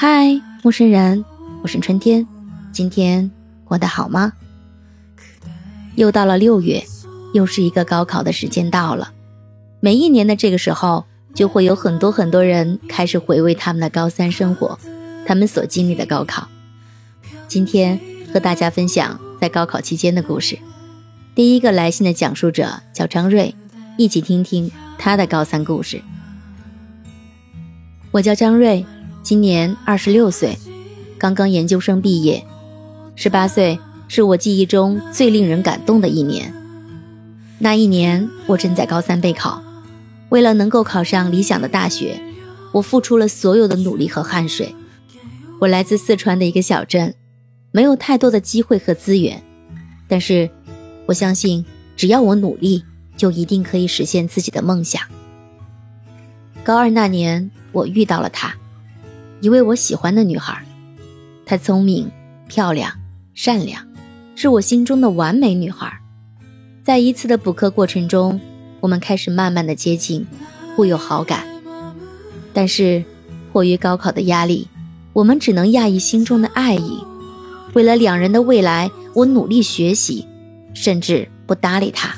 嗨，陌生人，我是春天，今天过得好吗？又到了六月，又是一个高考的时间到了。每一年的这个时候，就会有很多很多人开始回味他们的高三生活，他们所经历的高考。今天和大家分享在高考期间的故事。第一个来信的讲述者叫张瑞，一起听听他的高三故事。我叫张瑞。今年二十六岁，刚刚研究生毕业。十八岁是我记忆中最令人感动的一年。那一年，我正在高三备考，为了能够考上理想的大学，我付出了所有的努力和汗水。我来自四川的一个小镇，没有太多的机会和资源，但是我相信，只要我努力，就一定可以实现自己的梦想。高二那年，我遇到了他。一位我喜欢的女孩，她聪明、漂亮、善良，是我心中的完美女孩。在一次的补课过程中，我们开始慢慢的接近，互有好感。但是，迫于高考的压力，我们只能压抑心中的爱意。为了两人的未来，我努力学习，甚至不搭理她，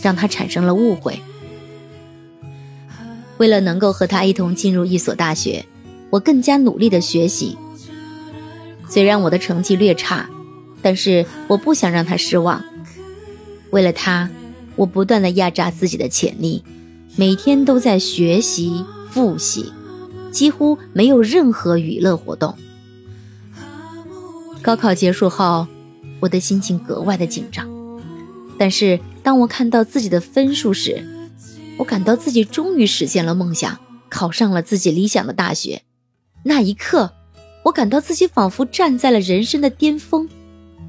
让她产生了误会。为了能够和她一同进入一所大学。我更加努力的学习，虽然我的成绩略差，但是我不想让他失望。为了他，我不断的压榨自己的潜力，每天都在学习复习，几乎没有任何娱乐活动。高考结束后，我的心情格外的紧张，但是当我看到自己的分数时，我感到自己终于实现了梦想，考上了自己理想的大学。那一刻，我感到自己仿佛站在了人生的巅峰。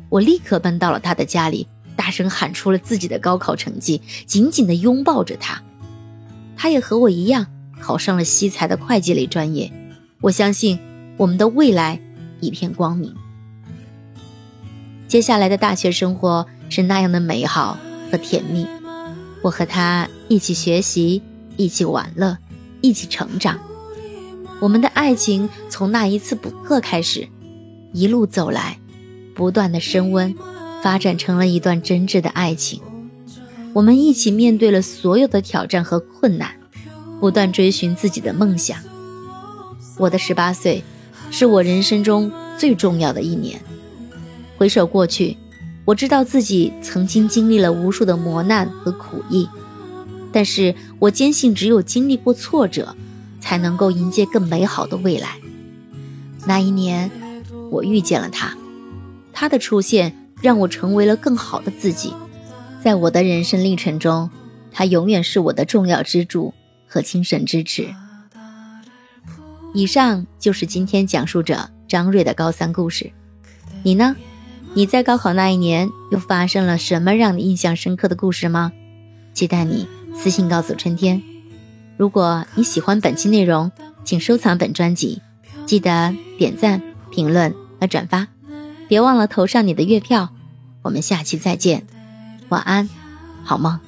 我立刻奔到了他的家里，大声喊出了自己的高考成绩，紧紧地拥抱着他。他也和我一样考上了西财的会计类专业。我相信我们的未来一片光明。接下来的大学生活是那样的美好和甜蜜。我和他一起学习，一起玩乐，一起成长。我们的爱情从那一次补课开始，一路走来，不断的升温，发展成了一段真挚的爱情。我们一起面对了所有的挑战和困难，不断追寻自己的梦想。我的十八岁，是我人生中最重要的一年。回首过去，我知道自己曾经经历了无数的磨难和苦役，但是我坚信，只有经历过挫折。才能够迎接更美好的未来。那一年，我遇见了他，他的出现让我成为了更好的自己。在我的人生历程中，他永远是我的重要支柱和精神支持。以上就是今天讲述者张瑞的高三故事。你呢？你在高考那一年又发生了什么让你印象深刻的故事吗？期待你私信告诉春天。如果你喜欢本期内容请收藏本专辑记得点赞评论和转发。别忘了投上你的月票我们下期再见。晚安好梦。